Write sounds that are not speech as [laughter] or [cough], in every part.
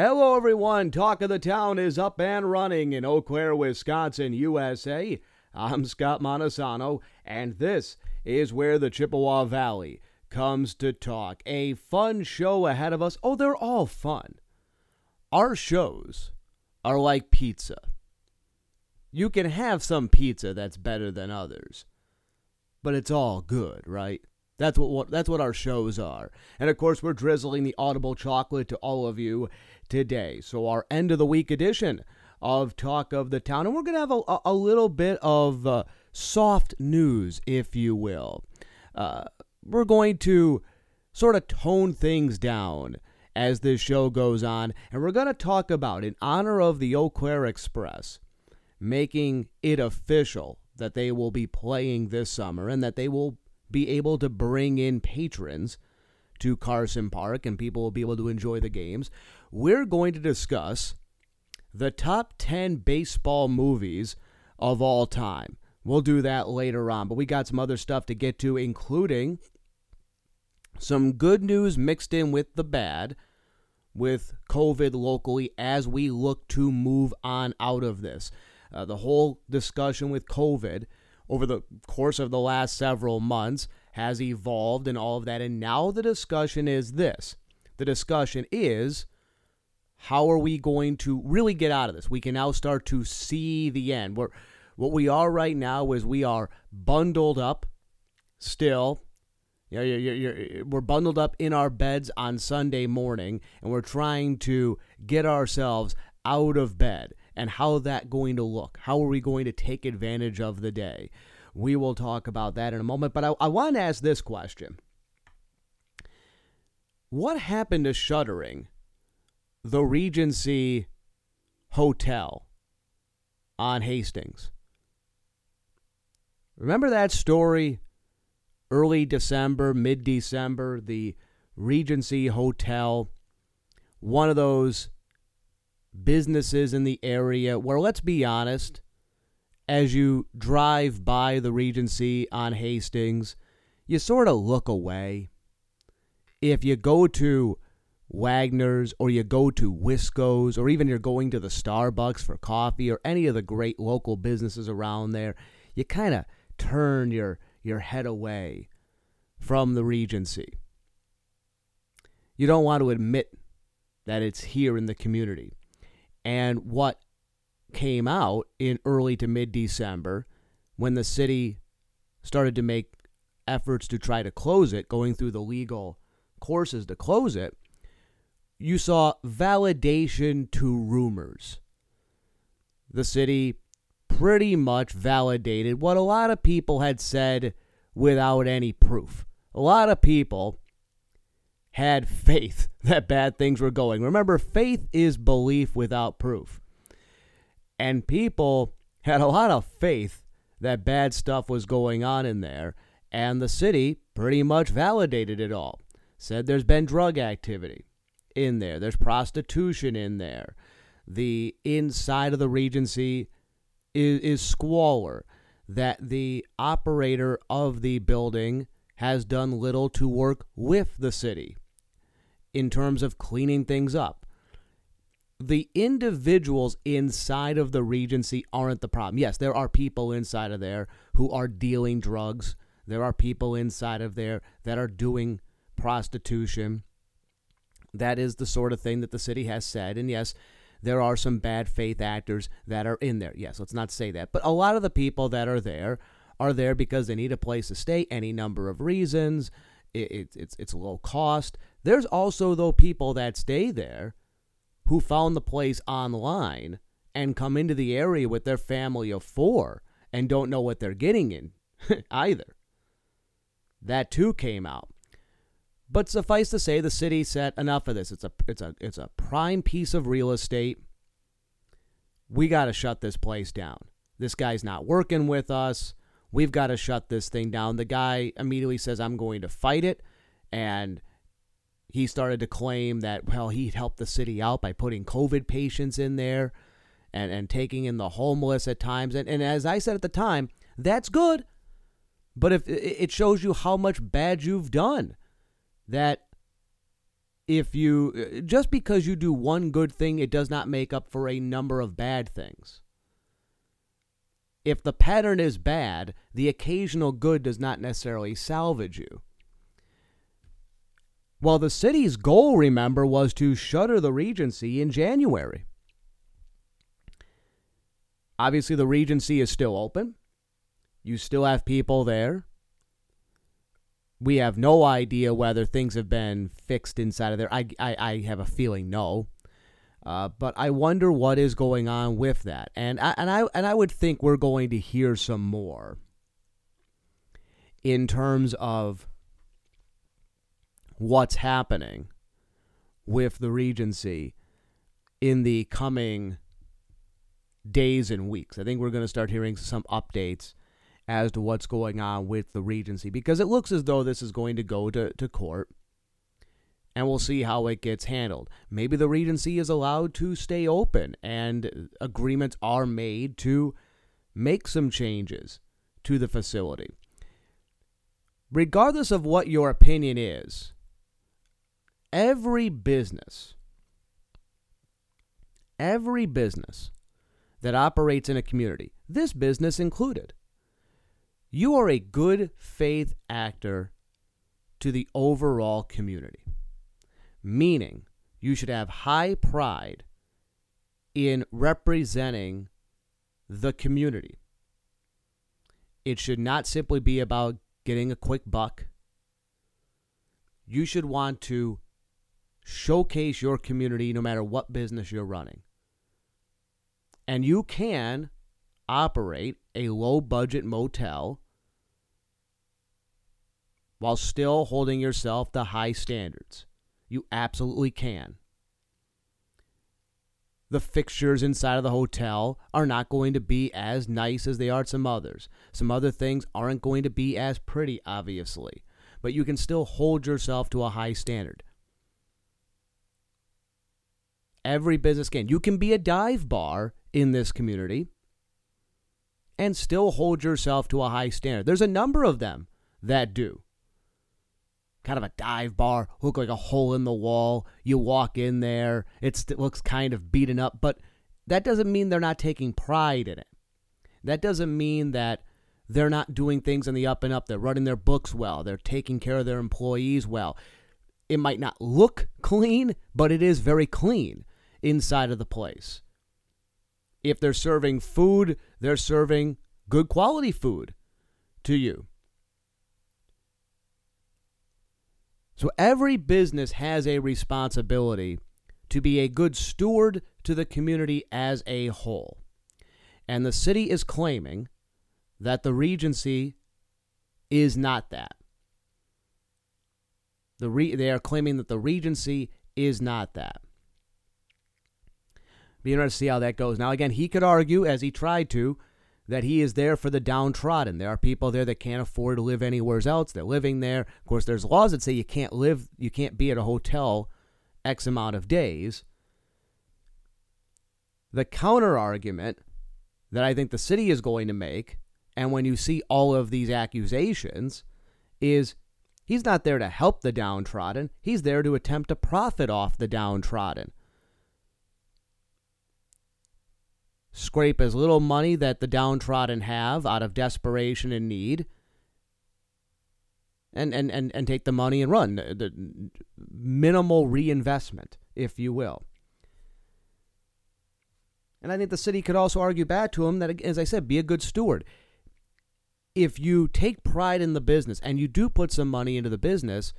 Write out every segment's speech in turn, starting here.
Hello, everyone. Talk of the Town is up and running in Eau Claire, Wisconsin, USA. I'm Scott Montesano, and this is where the Chippewa Valley comes to talk. A fun show ahead of us. Oh, they're all fun. Our shows are like pizza. You can have some pizza that's better than others, but it's all good, right? That's what, what that's what our shows are. And of course, we're drizzling the audible chocolate to all of you today. So our end of the week edition of Talk of the Town, and we're gonna have a, a little bit of uh, soft news, if you will. Uh, we're going to sort of tone things down as this show goes on, and we're going to talk about, in honor of the Eau Claire Express, making it official that they will be playing this summer and that they will be able to bring in patrons to Carson Park and people will be able to enjoy the games. We're going to discuss the top 10 baseball movies of all time. We'll do that later on, but we got some other stuff to get to, including some good news mixed in with the bad with COVID locally as we look to move on out of this. Uh, the whole discussion with COVID over the course of the last several months has evolved and all of that. And now the discussion is this the discussion is how are we going to really get out of this? We can now start to see the end. We're, what we are right now is we are bundled up still. You know, you're, you're, you're, we're bundled up in our beds on Sunday morning, and we're trying to get ourselves out of bed and how that going to look. How are we going to take advantage of the day? We will talk about that in a moment. But I, I want to ask this question What happened to shuttering the Regency Hotel on Hastings? Remember that story early December, mid December? The Regency Hotel, one of those businesses in the area where, let's be honest, as you drive by the Regency on Hastings, you sort of look away. If you go to Wagner's or you go to Wisco's or even you're going to the Starbucks for coffee or any of the great local businesses around there, you kind of turn your your head away from the Regency. You don't want to admit that it's here in the community. And what came out in early to mid December when the city started to make efforts to try to close it, going through the legal courses to close it, you saw validation to rumors. The city pretty much validated what a lot of people had said without any proof. A lot of people had faith [laughs] that bad things were going. Remember, faith is belief without proof. And people had a lot of faith that bad stuff was going on in there, and the city pretty much validated it all. Said there's been drug activity in there, there's prostitution in there. The inside of the Regency is, is squalor, that the operator of the building has done little to work with the city in terms of cleaning things up. The individuals inside of the Regency aren't the problem. Yes, there are people inside of there who are dealing drugs. There are people inside of there that are doing prostitution. That is the sort of thing that the city has said. And yes, there are some bad faith actors that are in there. Yes, let's not say that. But a lot of the people that are there are there because they need a place to stay, any number of reasons. It, it, it's, it's low cost. There's also, though, people that stay there who found the place online and come into the area with their family of four and don't know what they're getting in [laughs] either. That too came out. But suffice to say, the city said enough of this. It's a it's a it's a prime piece of real estate. We got to shut this place down. This guy's not working with us. We've got to shut this thing down. The guy immediately says, "I'm going to fight it," and he started to claim that well he helped the city out by putting covid patients in there and, and taking in the homeless at times and, and as i said at the time that's good but if it shows you how much bad you've done that if you just because you do one good thing, it does not make up for a number of bad things. If the pattern is bad, the occasional good does not necessarily salvage you. Well, the city's goal, remember, was to shutter the Regency in January. Obviously, the Regency is still open. You still have people there. We have no idea whether things have been fixed inside of there. I, I, I have a feeling no. Uh, but I wonder what is going on with that, and I, and I and I would think we're going to hear some more in terms of what's happening with the Regency in the coming days and weeks. I think we're going to start hearing some updates as to what's going on with the Regency because it looks as though this is going to go to, to court and we'll see how it gets handled. Maybe the Regency is allowed to stay open and agreements are made to make some changes to the facility. Regardless of what your opinion is, every business, every business that operates in a community, this business included, you are a good faith actor to the overall community. Meaning, you should have high pride in representing the community. It should not simply be about getting a quick buck. You should want to showcase your community no matter what business you're running. And you can operate a low budget motel while still holding yourself to high standards. You absolutely can. The fixtures inside of the hotel are not going to be as nice as they are at some others. Some other things aren't going to be as pretty, obviously, but you can still hold yourself to a high standard. Every business can. You can be a dive bar in this community and still hold yourself to a high standard. There's a number of them that do kind of a dive bar, look like a hole in the wall. You walk in there, it looks kind of beaten up, but that doesn't mean they're not taking pride in it. That doesn't mean that they're not doing things in the up and up. They're running their books well, they're taking care of their employees well. It might not look clean, but it is very clean inside of the place. If they're serving food, they're serving good quality food to you. So every business has a responsibility to be a good steward to the community as a whole. And the city is claiming that the Regency is not that. The re- they are claiming that the Regency is not that. Be interested to see how that goes. Now, again, he could argue, as he tried to, that he is there for the downtrodden. There are people there that can't afford to live anywhere else. They're living there. Of course, there's laws that say you can't live, you can't be at a hotel X amount of days. The counter argument that I think the city is going to make, and when you see all of these accusations, is he's not there to help the downtrodden. He's there to attempt to profit off the downtrodden. Scrape as little money that the downtrodden have out of desperation and need and, and, and, and take the money and run. The minimal reinvestment, if you will. And I think the city could also argue back to him that, as I said, be a good steward. If you take pride in the business and you do put some money into the business,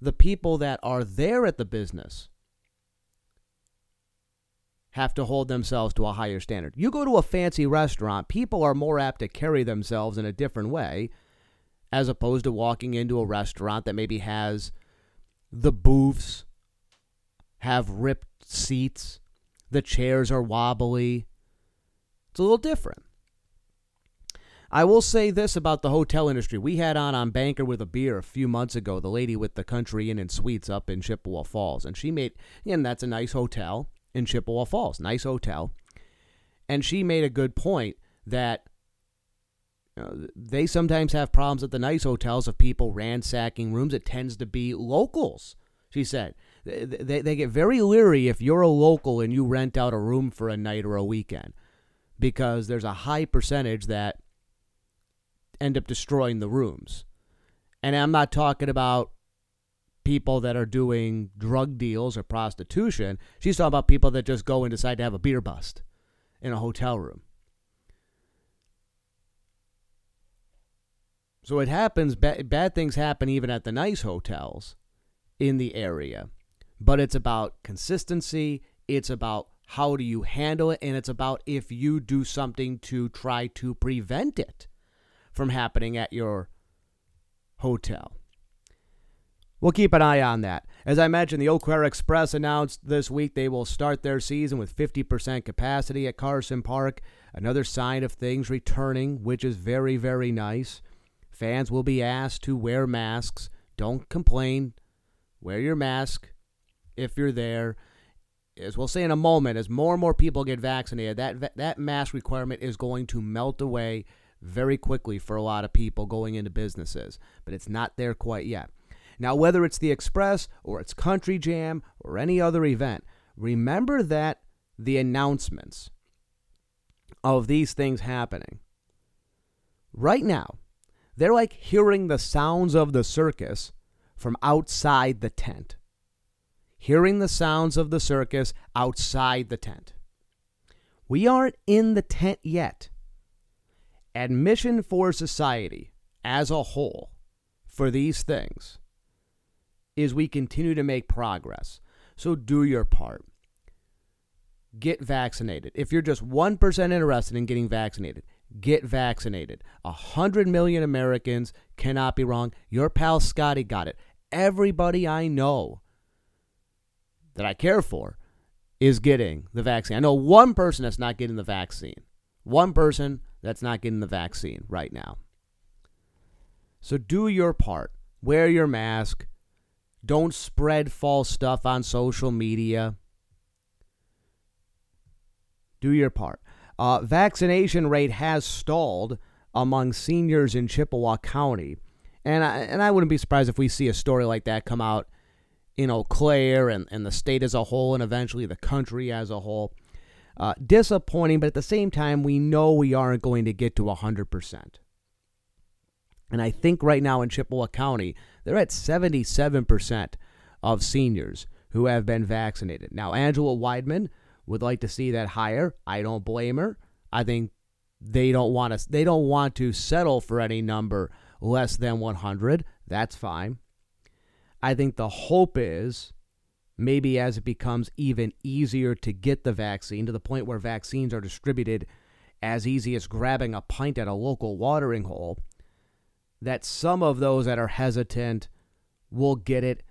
the people that are there at the business have to hold themselves to a higher standard. You go to a fancy restaurant, people are more apt to carry themselves in a different way as opposed to walking into a restaurant that maybe has the booths have ripped seats, the chairs are wobbly. It's a little different. I will say this about the hotel industry. We had on on Banker with a Beer a few months ago, the lady with the Country Inn and Suites up in Chippewa Falls. And she made, and that's a nice hotel in Chippewa Falls. Nice hotel. And she made a good point that you know, they sometimes have problems at the nice hotels of people ransacking rooms. It tends to be locals, she said. They, they get very leery if you're a local and you rent out a room for a night or a weekend because there's a high percentage that end up destroying the rooms. And I'm not talking about people that are doing drug deals or prostitution. She's talking about people that just go and decide to have a beer bust in a hotel room. So it happens, bad, bad things happen even at the nice hotels in the area. But it's about consistency, it's about how do you handle it, and it's about if you do something to try to prevent it from happening at your hotel. We'll keep an eye on that. As I mentioned, the Eau Claire Express announced this week they will start their season with 50% capacity at Carson Park. Another sign of things returning, which is very, very nice. Fans will be asked to wear masks. Don't complain. Wear your mask if you're there. As we'll say in a moment, as more and more people get vaccinated, that that mask requirement is going to melt away very quickly for a lot of people going into businesses. But it's not there quite yet. Now, whether it's the Express or it's Country Jam or any other event, remember that the announcements of these things happening right now, they're like hearing the sounds of the circus from outside the tent. Hearing the sounds of the circus outside the tent. We aren't in the tent yet. Admission for society as a whole for these things is we continue to make progress. So do your part. Get vaccinated. If you're just 1% interested in getting vaccinated, get vaccinated. A hundred million Americans cannot be wrong. Your pal Scotty got it. Everybody I know that I care for is getting the vaccine. I know one person that's not getting the vaccine. One person that's not getting the vaccine right now. So do your part. Wear your mask. Don't spread false stuff on social media. Do your part. Uh, vaccination rate has stalled among seniors in Chippewa County. And I, and I wouldn't be surprised if we see a story like that come out in Eau Claire and, and the state as a whole and eventually the country as a whole. Uh, disappointing, but at the same time, we know we aren't going to get to 100%. And I think right now in Chippewa County, they're at 77% of seniors who have been vaccinated. Now, Angela Weideman would like to see that higher. I don't blame her. I think they don't want to they don't want to settle for any number less than 100. That's fine. I think the hope is maybe as it becomes even easier to get the vaccine to the point where vaccines are distributed as easy as grabbing a pint at a local watering hole that some of those that are hesitant will get it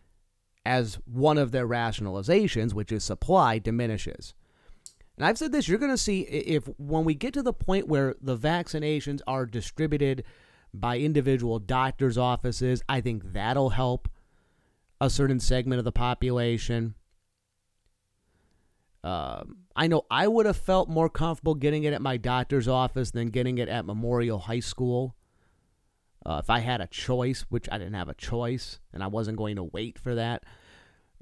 as one of their rationalizations, which is supply, diminishes. And I've said this you're going to see if when we get to the point where the vaccinations are distributed by individual doctors' offices, I think that'll help a certain segment of the population. Um, I know I would have felt more comfortable getting it at my doctor's office than getting it at Memorial High School. Uh, if I had a choice, which I didn't have a choice, and I wasn't going to wait for that.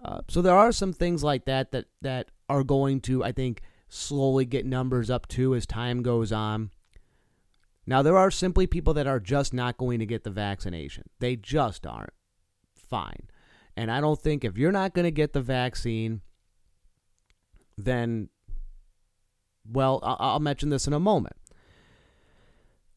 Uh, so there are some things like that that that are going to, I think, slowly get numbers up too as time goes on. Now there are simply people that are just not going to get the vaccination. They just aren't. Fine. And I don't think if you're not going to get the vaccine, then, well, I'll mention this in a moment.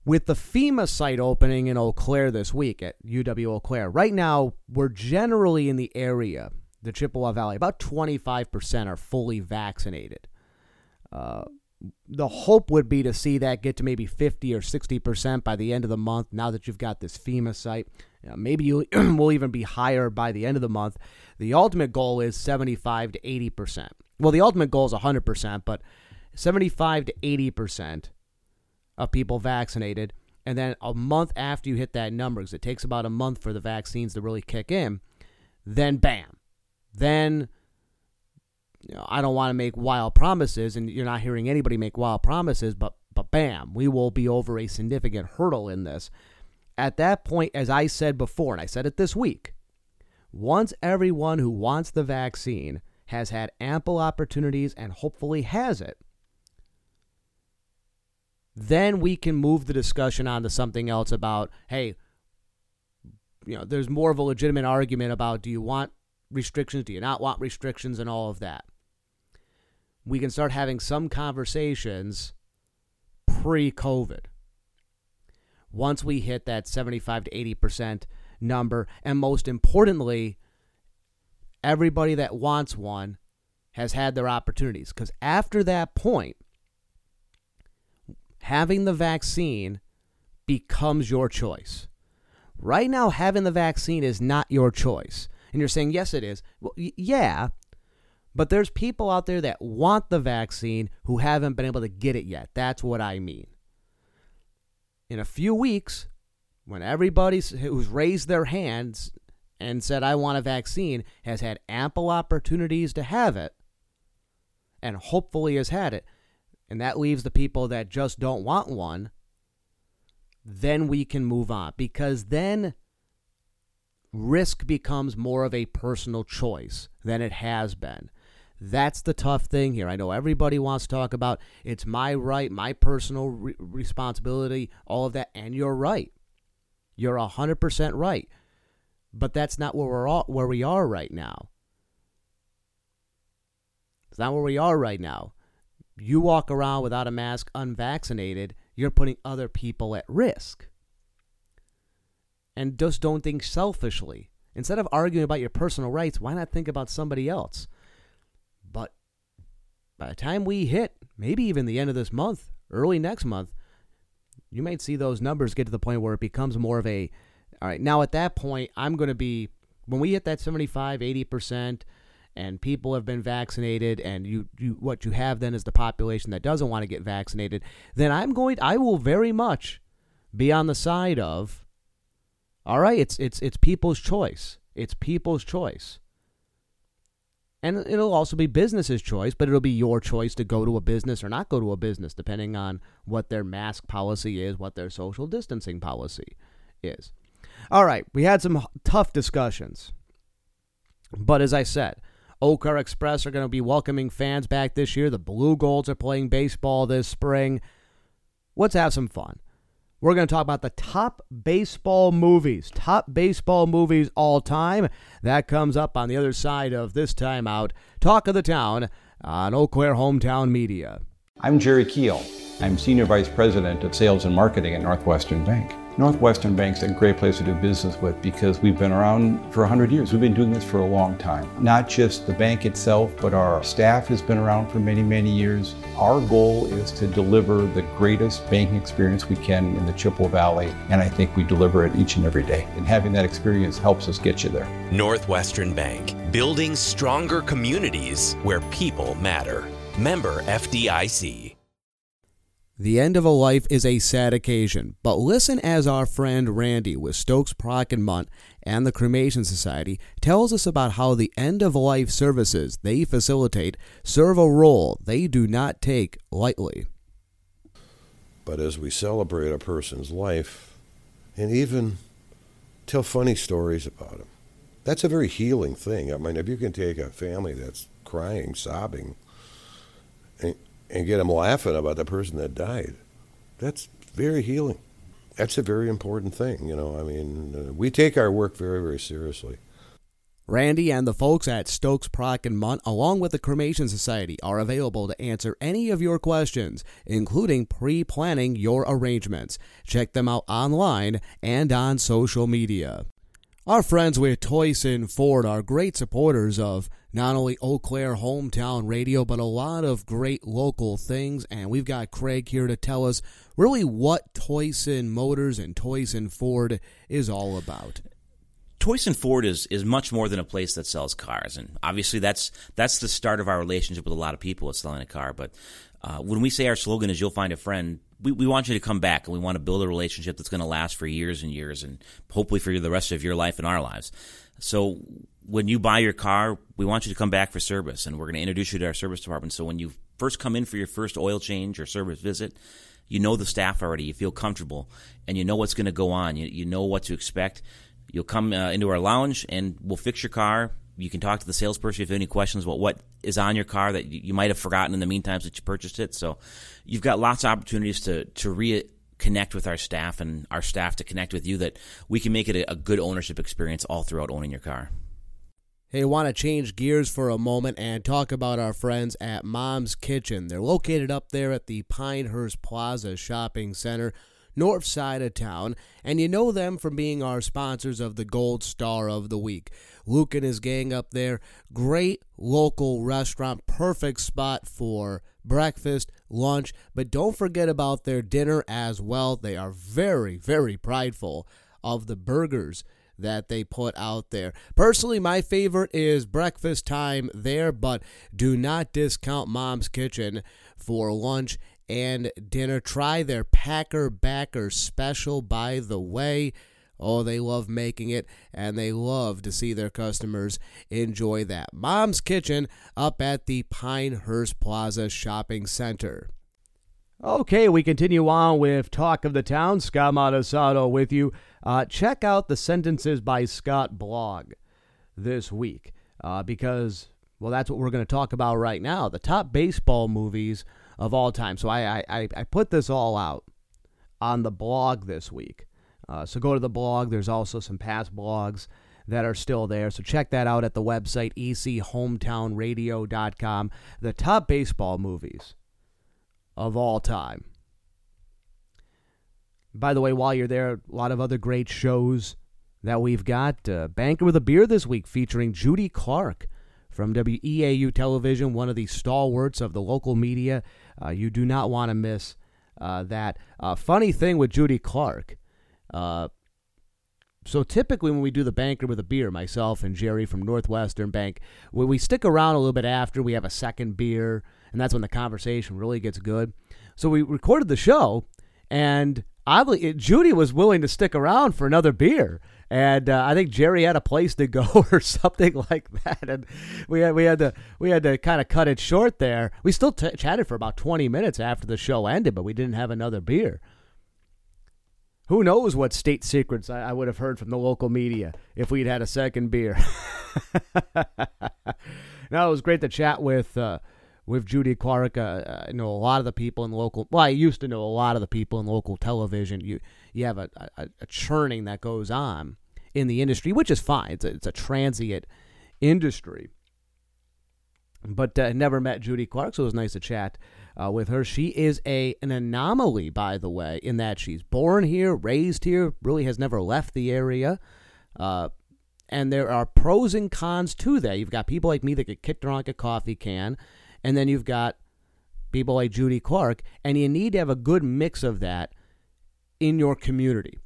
With the FEMA site opening in Eau Claire this week at UW Eau Claire, right now we're generally in the area, the Chippewa Valley, about 25% are fully vaccinated. Uh, the hope would be to see that get to maybe 50 or 60% by the end of the month now that you've got this FEMA site. You know, maybe you will [clears throat] even be higher by the end of the month. The ultimate goal is 75 to 80%. Well, the ultimate goal is 100%, but 75 to 80% of people vaccinated. And then a month after you hit that number, because it takes about a month for the vaccines to really kick in, then bam. Then you know, I don't want to make wild promises, and you're not hearing anybody make wild promises, but but bam, we will be over a significant hurdle in this. At that point, as I said before, and I said it this week, once everyone who wants the vaccine has had ample opportunities and hopefully has it, then we can move the discussion on to something else about, hey, you know, there's more of a legitimate argument about do you want restrictions, do you not want restrictions, and all of that. We can start having some conversations pre COVID. Once we hit that 75 to 80% number, and most importantly, everybody that wants one has had their opportunities. Because after that point, having the vaccine becomes your choice. Right now, having the vaccine is not your choice. And you're saying, yes, it is. Well, y- yeah, but there's people out there that want the vaccine who haven't been able to get it yet. That's what I mean. In a few weeks, when everybody who's raised their hands and said, I want a vaccine, has had ample opportunities to have it, and hopefully has had it, and that leaves the people that just don't want one, then we can move on because then risk becomes more of a personal choice than it has been. That's the tough thing here. I know everybody wants to talk about it's my right, my personal re- responsibility, all of that, and you're right. You're 100% right. But that's not where we're all, where we are right now. It's not where we are right now. You walk around without a mask unvaccinated, you're putting other people at risk. And just don't think selfishly. Instead of arguing about your personal rights, why not think about somebody else? But by the time we hit, maybe even the end of this month, early next month, you might see those numbers get to the point where it becomes more of a all right, now at that point, I'm going to be when we hit that 75, 80% and people have been vaccinated and you, you what you have then is the population that doesn't want to get vaccinated then i'm going i will very much be on the side of all right it's it's it's people's choice. It's people's choice. And it'll also be business's choice but it'll be your choice to go to a business or not go to a business depending on what their mask policy is what their social distancing policy is. All right we had some tough discussions. But as i said Claire Express are going to be welcoming fans back this year. The Blugolds are playing baseball this spring. Let's have some fun. We're going to talk about the top baseball movies, top baseball movies all time. That comes up on the other side of this timeout. Talk of the town on Eau Claire Hometown Media. I'm Jerry Keel. I'm Senior Vice President of Sales and Marketing at Northwestern Bank. Northwestern Bank's a great place to do business with because we've been around for 100 years. We've been doing this for a long time. Not just the bank itself, but our staff has been around for many, many years. Our goal is to deliver the greatest banking experience we can in the Chippewa Valley, and I think we deliver it each and every day. And having that experience helps us get you there. Northwestern Bank, building stronger communities where people matter. Member FDIC. The end of a life is a sad occasion, but listen as our friend Randy with Stokes Prock and the Cremation Society tells us about how the end of life services they facilitate serve a role they do not take lightly. But as we celebrate a person's life and even tell funny stories about them, that's a very healing thing. I mean, if you can take a family that's crying, sobbing, and, get them laughing about the person that died. That's very healing. That's a very important thing, you know. I mean, uh, we take our work very, very seriously. Randy and the folks at Stokes Prock and Mundt, along with the Cremation Society, are available to answer any of your questions, including pre planning your arrangements. Check them out online and on social media. Our friends with Toycen Ford are great supporters of not only Eau Claire hometown radio, but a lot of great local things. And we've got Craig here to tell us really what Toycen Motors and Toycen Ford is all about. Toycen Ford is is much more than a place that sells cars, and obviously that's that's the start of our relationship with a lot of people with selling a car. But uh, when we say our slogan is "You'll find a friend," we, we want you to come back and we want to build a relationship that's going to last for years and years and hopefully for the rest of your life and our lives. So when you buy your car, we want you to come back for service and we're going to introduce you to our service department. So when you first come in for your first oil change or service visit, you know the staff already, you feel comfortable and you know what's going to go on. You, you know what to expect. You'll come uh, into our lounge and we'll fix your car. You can talk to the salesperson if you have any questions about what is on your car that you might have forgotten in the meantime that you purchased it. So you've got lots of opportunities to to reconnect with our staff and our staff to connect with you that we can make it a, a good ownership experience all throughout owning your car. Hey, want to change gears for a moment and talk about our friends at Mom's Kitchen. They're located up there at the Pinehurst Plaza Shopping Center north side of town, and you know them from being our sponsors of the Gold Star of the Week. Luke and his gang up there, great local restaurant, perfect spot for breakfast, lunch, but don't forget about their dinner as well. They are very, very prideful of the burgers that they put out there. Personally, my favorite is breakfast time there, but do not discount Mom's Kitchen for lunch and dinner. Try their Packer Backer special, by the way. Oh, they love making it, and they love to see their customers enjoy that. Mom's Kitchen up at the Pinehurst Plaza Shopping Center. Okay, we continue on with Talk of the Town. Scott with you. Uh, check out the Sentences by Scott blog this week uh, because, well, that's what we're going to talk about right now. The top baseball movies of all time. So I, I, I put this all out on the blog this week. Uh, so go to the blog. There's also some past blogs that are still there. So check that out at the website, echometownradio.com. The top baseball movies of all time. By the way, while you're there, a lot of other great shows that we've got. Uh, Banker with a Beer this week featuring Judy Clark from WEAU Television, one of the stalwarts of the local media. Uh, you do not want to miss uh, that. Uh, funny thing with Judy Clark. So typically, when we do the banker with a beer, myself and Jerry from Northwestern Bank, we, we stick around a little bit after we have a second beer, and that's when the conversation really gets good. So we recorded the show, and oddly, Judy was willing to stick around for another beer and uh, I think Jerry had a place to go [laughs] or something like that, and we had we had to we had to kind of cut it short there. We still t- chatted for about twenty minutes after the show ended, but we didn't have another beer. Who knows what state secrets I, would have heard from the local media if we'd had a second beer. [laughs] no, it was great to chat with. Uh, with Judy Clark. Uh, I know a lot of the people in local. Well, I used to know a lot of the people in local television. You you have a, a, a churning that goes on in the industry, which is fine. It's a, it's a transient industry. But uh, never met Judy Clark, so it was nice to chat uh, with her. She is a an anomaly, by the way, in that she's born here, raised here, really has never left the area. Uh, and there are pros and cons to that. You've got people like me that get kicked around like a coffee can, and then you've got people like Judy Clark, and you need to have a good mix of that in your community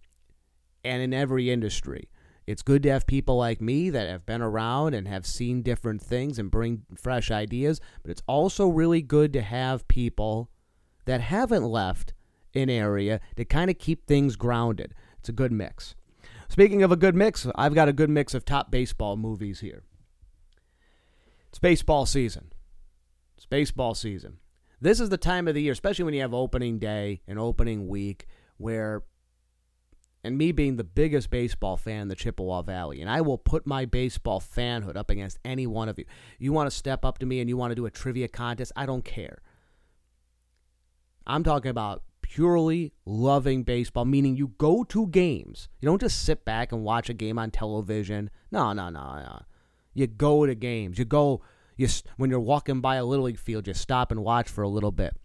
and in every industry. It's good to have people like me that have been around and have seen different things and bring fresh ideas, but it's also really good to have people that haven't left an area to kind of keep things grounded. It's a good mix. Speaking of a good mix, I've got a good mix of top baseball movies here. It's baseball season. It's baseball season. This is the time of the year, especially when you have opening day and opening week, where and me being the biggest baseball fan in the Chippewa Valley, and I will put my baseball fanhood up against any one of you. You want to step up to me and you want to do a trivia contest? I don't care. I'm talking about purely loving baseball, meaning you go to games. You don't just sit back and watch a game on television. No, no, no, no. You go to games. You go. You when you're walking by a little league field, you stop and watch for a little bit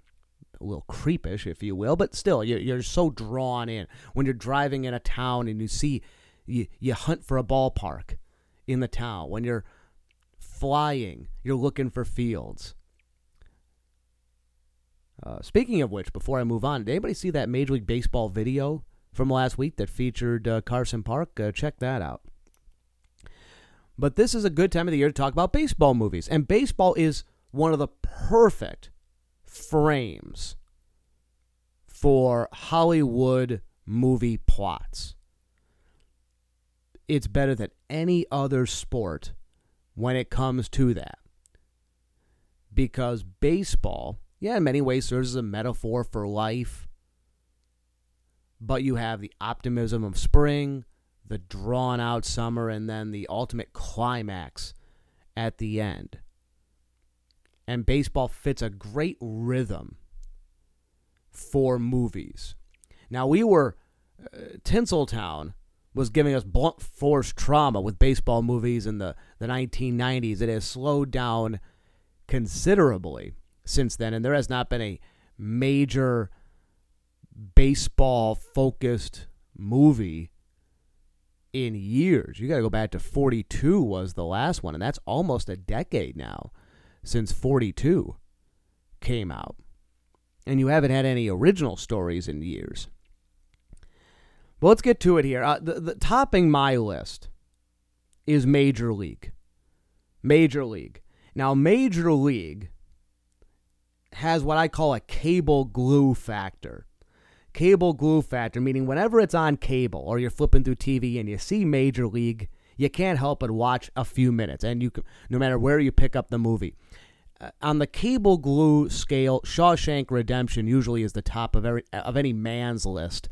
a little creepish, if you will, but still, you're, you're so drawn in. When you're driving in a town and you see, you, you hunt for a ballpark in the town. When you're flying, you're looking for fields. Uh, speaking of which, before I move on, did anybody see that Major League Baseball video from last week that featured uh, Carson Park? Uh, check that out. But this is a good time of the year to talk about baseball movies. And baseball is one of the perfect frames for Hollywood movie plots. It's better than any other sport when it comes to that. Because baseball, yeah, in many ways serves as a metaphor for life. But you have the optimism of spring, the drawn out summer, and then the ultimate climax at the end. And baseball fits a great rhythm for movies. Now, we were, uh, Tinseltown was giving us blunt force trauma with baseball movies in the, the 1990s. It has slowed down considerably since then, and there has not been a major baseball focused movie in years. You got to go back to 42 was the last one, and that's almost a decade now since 42 came out. And you haven't had any original stories in years. But let's get to it here. Uh, the, the topping my list is Major League. Major League. Now, Major League has what I call a cable glue factor. Cable glue factor, meaning whenever it's on cable or you're flipping through TV and you see Major League, you can't help but watch a few minutes, and you can, no matter where you pick up the movie. Uh, on the cable glue scale, Shawshank Redemption usually is the top of every of any man's list.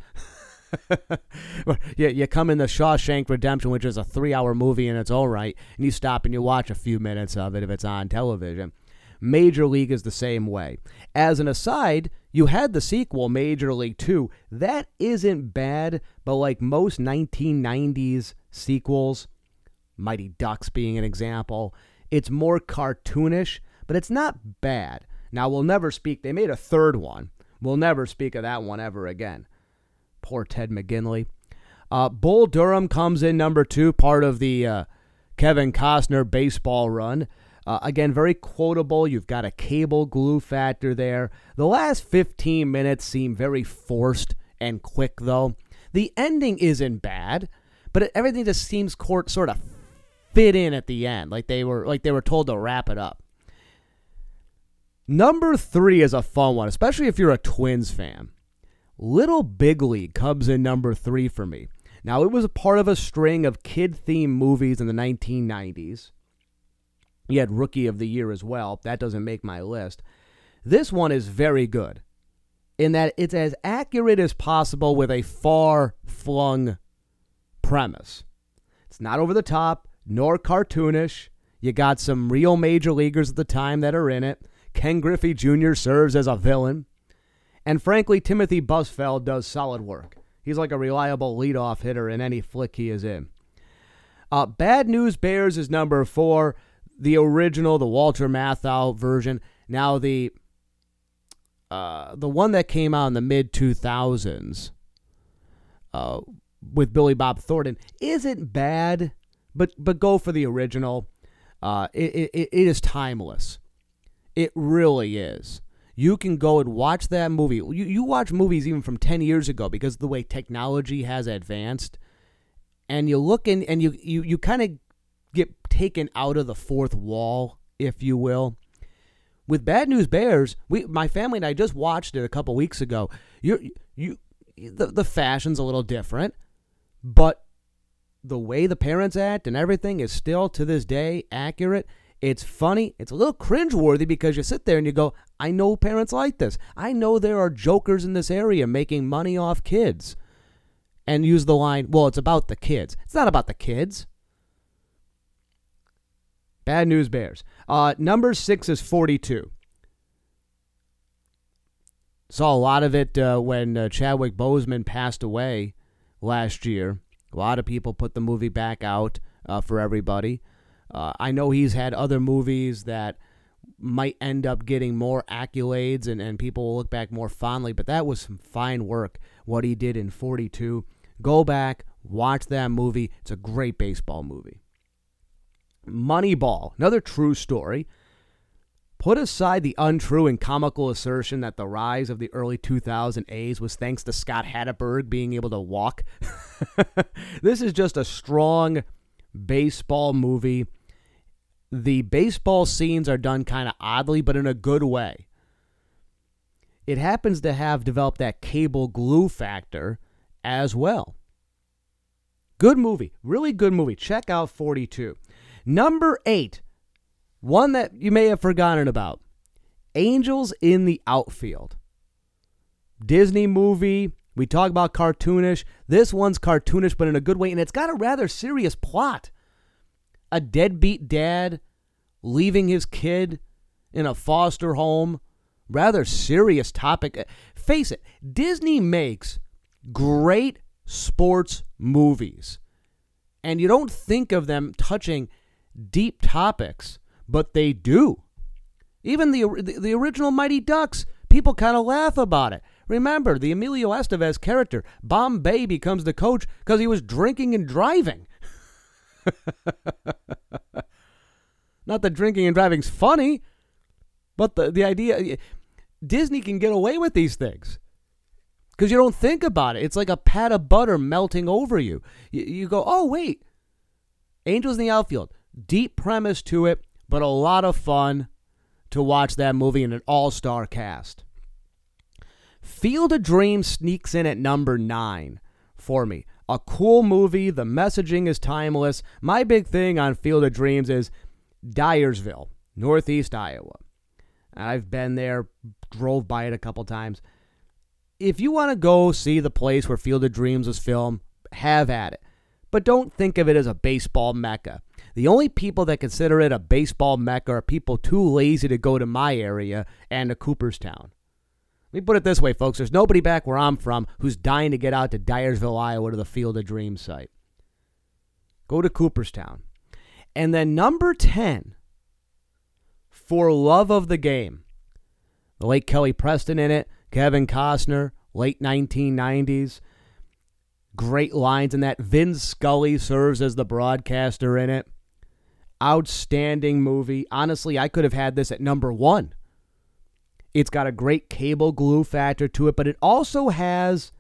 [laughs] you, you come in the Shawshank Redemption, which is a three hour movie in its own right, and you stop and you watch a few minutes of it if it's on television. Major League is the same way. As an aside, you had the sequel, Major League 2. That isn't bad, but like most 1990s sequels, Mighty Ducks being an example, it's more cartoonish, but it's not bad. Now, we'll never speak, they made a third one. We'll never speak of that one ever again. Poor Ted McGinley. Uh, Bull Durham comes in number two, part of the uh, Kevin Costner baseball run. Uh, again, very quotable. You've got a cable glue factor there. The last 15 minutes seem very forced and quick, though. The ending isn't bad, but everything just seems court, sort of fit in at the end, like they were like they were told to wrap it up. Number three is a fun one, especially if you're a Twins fan. Little Big League comes in number three for me. Now, it was a part of a string of kid themed movies in the 1990s. Had Rookie of the Year as well. That doesn't make my list. This one is very good in that it's as accurate as possible with a far flung premise. It's not over the top nor cartoonish. You got some real major leaguers at the time that are in it. Ken Griffey Jr. serves as a villain. And frankly, Timothy Busfield does solid work. He's like a reliable leadoff hitter in any flick he is in. Uh, Bad News Bears is number four the original, the Walter Matthau version. Now the uh, the one that came out in the mid two thousands uh, with Billy Bob Thornton isn't bad, but but go for the original. Uh, it, it, it is timeless. It really is. You can go and watch that movie. You, you watch movies even from 10 years ago because the way technology has advanced. And you look in and you, you, you kind of taken out of the fourth wall, if you will. With Bad News Bears, we my family and I just watched it a couple weeks ago. You you the the fashion's a little different, but the way the parents act and everything is still to this day accurate. It's funny. It's a little cringeworthy because you sit there and you go, I know parents like this. I know there are jokers in this area making money off kids. And use the line, well, it's about the kids. It's not about the kids. Bad news bears. Uh, number six is 42. Saw a lot of it uh, when uh, Chadwick Boseman passed away last year. A lot of people put the movie back out uh, for everybody. Uh, I know he's had other movies that might end up getting more accolades and, and people will look back more fondly, but that was some fine work, what he did in 42. Go back, watch that movie. It's a great baseball movie. Moneyball, another true story. Put aside the untrue and comical assertion that the rise of the early 2000 A's was thanks to Scott Hatteberg being able to walk. [laughs] this is just a strong baseball movie. The baseball scenes are done kind of oddly, but in a good way. It happens to have developed that cable glue factor as well. Good movie. Really good movie. Check out 42. Number eight, one that you may have forgotten about Angels in the Outfield. Disney movie We talk about cartoonish. This one's cartoonish, but in a good way, and it's got a rather serious plot. A deadbeat dad leaving his kid in a foster home. Rather serious topic. Uh, face it, Disney makes great sports movies. And you don't think of them touching deep topics, but they do. Even the, the, the original Mighty Ducks, people kind of laugh about it. Remember, the Emilio Estevez character, Bombay, becomes the coach because he was drinking and driving. [laughs] Not that drinking and driving's funny, but the, the idea Disney can get away with these things because you don't think about it. It's like a pat of butter melting over you. you. You go, oh, wait. Angels in the Outfield. Deep premise to it, but a lot of fun to watch that movie in an all star cast. Field of Dreams sneaks in at number nine for me. A cool movie. The messaging is timeless. My big thing on Field of Dreams is Dyersville, Northeast Iowa. I've been there, drove by it a couple times. If you want to go see the place where Field of Dreams was filmed, have at it. But don't think of it as a baseball mecca. The only people that consider it a baseball mecca are people too lazy to go to my area and to Cooperstown. Let me put it this way, folks. There's nobody back where I'm from who's dying to get out to Dyersville, Iowa to the Field of Dreams site. Go to Cooperstown. And then number 10, For Love of the Game. The late Kelly Preston in it, Kevin Costner, late 1990s. Great lines in that. Vin Scully serves as the broadcaster in it. Outstanding movie. Honestly, I could have had this at number one. It's got a great cable glue factor to it, but it also has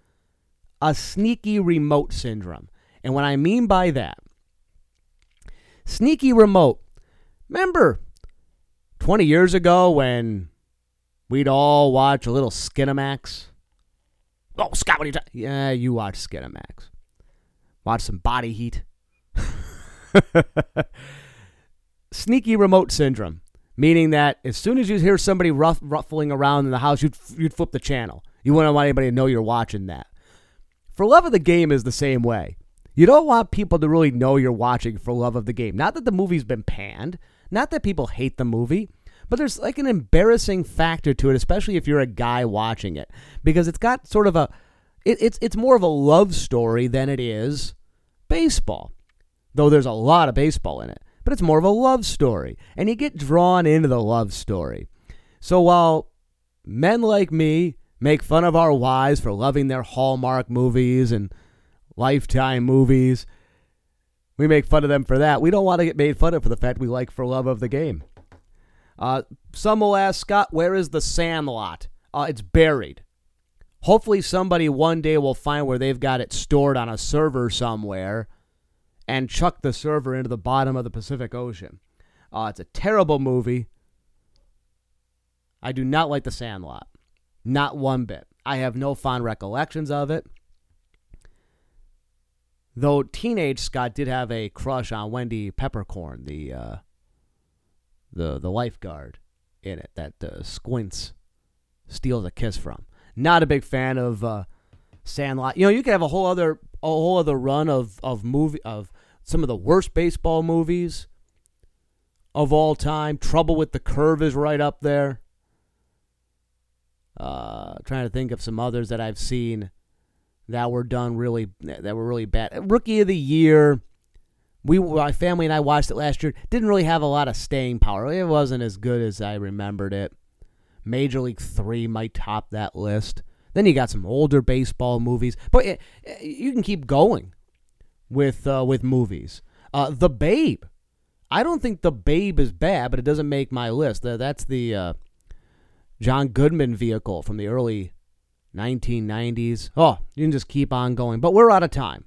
a sneaky remote syndrome. And what I mean by that, sneaky remote. Remember 20 years ago when we'd all watch a little Skinamax? Oh, Scott, what are you talking? Yeah, you watch Skinamax. Watch some body heat. [laughs] Sneaky remote syndrome, meaning that as soon as you hear somebody ruffling around in the house, you'd, you'd flip the channel. You wouldn't want anybody to know you're watching that. For love of the game is the same way. You don't want people to really know you're watching for love of the game. Not that the movie's been panned, not that people hate the movie, but there's like an embarrassing factor to it, especially if you're a guy watching it, because it's got sort of a it, it's it's more of a love story than it is baseball. Though there's a lot of baseball in it, but it's more of a love story, and you get drawn into the love story. So while men like me make fun of our wives for loving their Hallmark movies and Lifetime movies, we make fun of them for that. We don't want to get made fun of for the fact we like for love of the game. Uh, some will ask Scott, where is the Sandlot? Uh, it's buried. Hopefully, somebody one day will find where they've got it stored on a server somewhere and chuck the server into the bottom of the Pacific Ocean. Uh, it's a terrible movie. I do not like The Sandlot. Not one bit. I have no fond recollections of it. Though teenage Scott did have a crush on Wendy Peppercorn, the uh, the the lifeguard in it that uh, Squints steals a kiss from. Not a big fan of uh, Sandlot. You know, you could have a whole other a whole other run of of movie of some of the worst baseball movies of all time. Trouble with the Curve is right up there. Uh, trying to think of some others that I've seen that were done really that were really bad. Rookie of the Year we my family and I watched it last year. Didn't really have a lot of staying power. It wasn't as good as I remembered it. Major League Three might top that list. Then you got some older baseball movies, but it, you can keep going with uh, with movies. Uh, the Babe. I don't think The Babe is bad, but it doesn't make my list. That's the uh, John Goodman vehicle from the early 1990s. Oh, you can just keep on going. But we're out of time.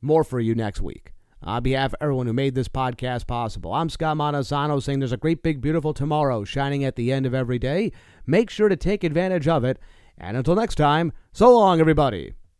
More for you next week. On behalf of everyone who made this podcast possible, I'm Scott Montesano saying there's a great, big, beautiful tomorrow shining at the end of every day. Make sure to take advantage of it. And until next time, so long, everybody.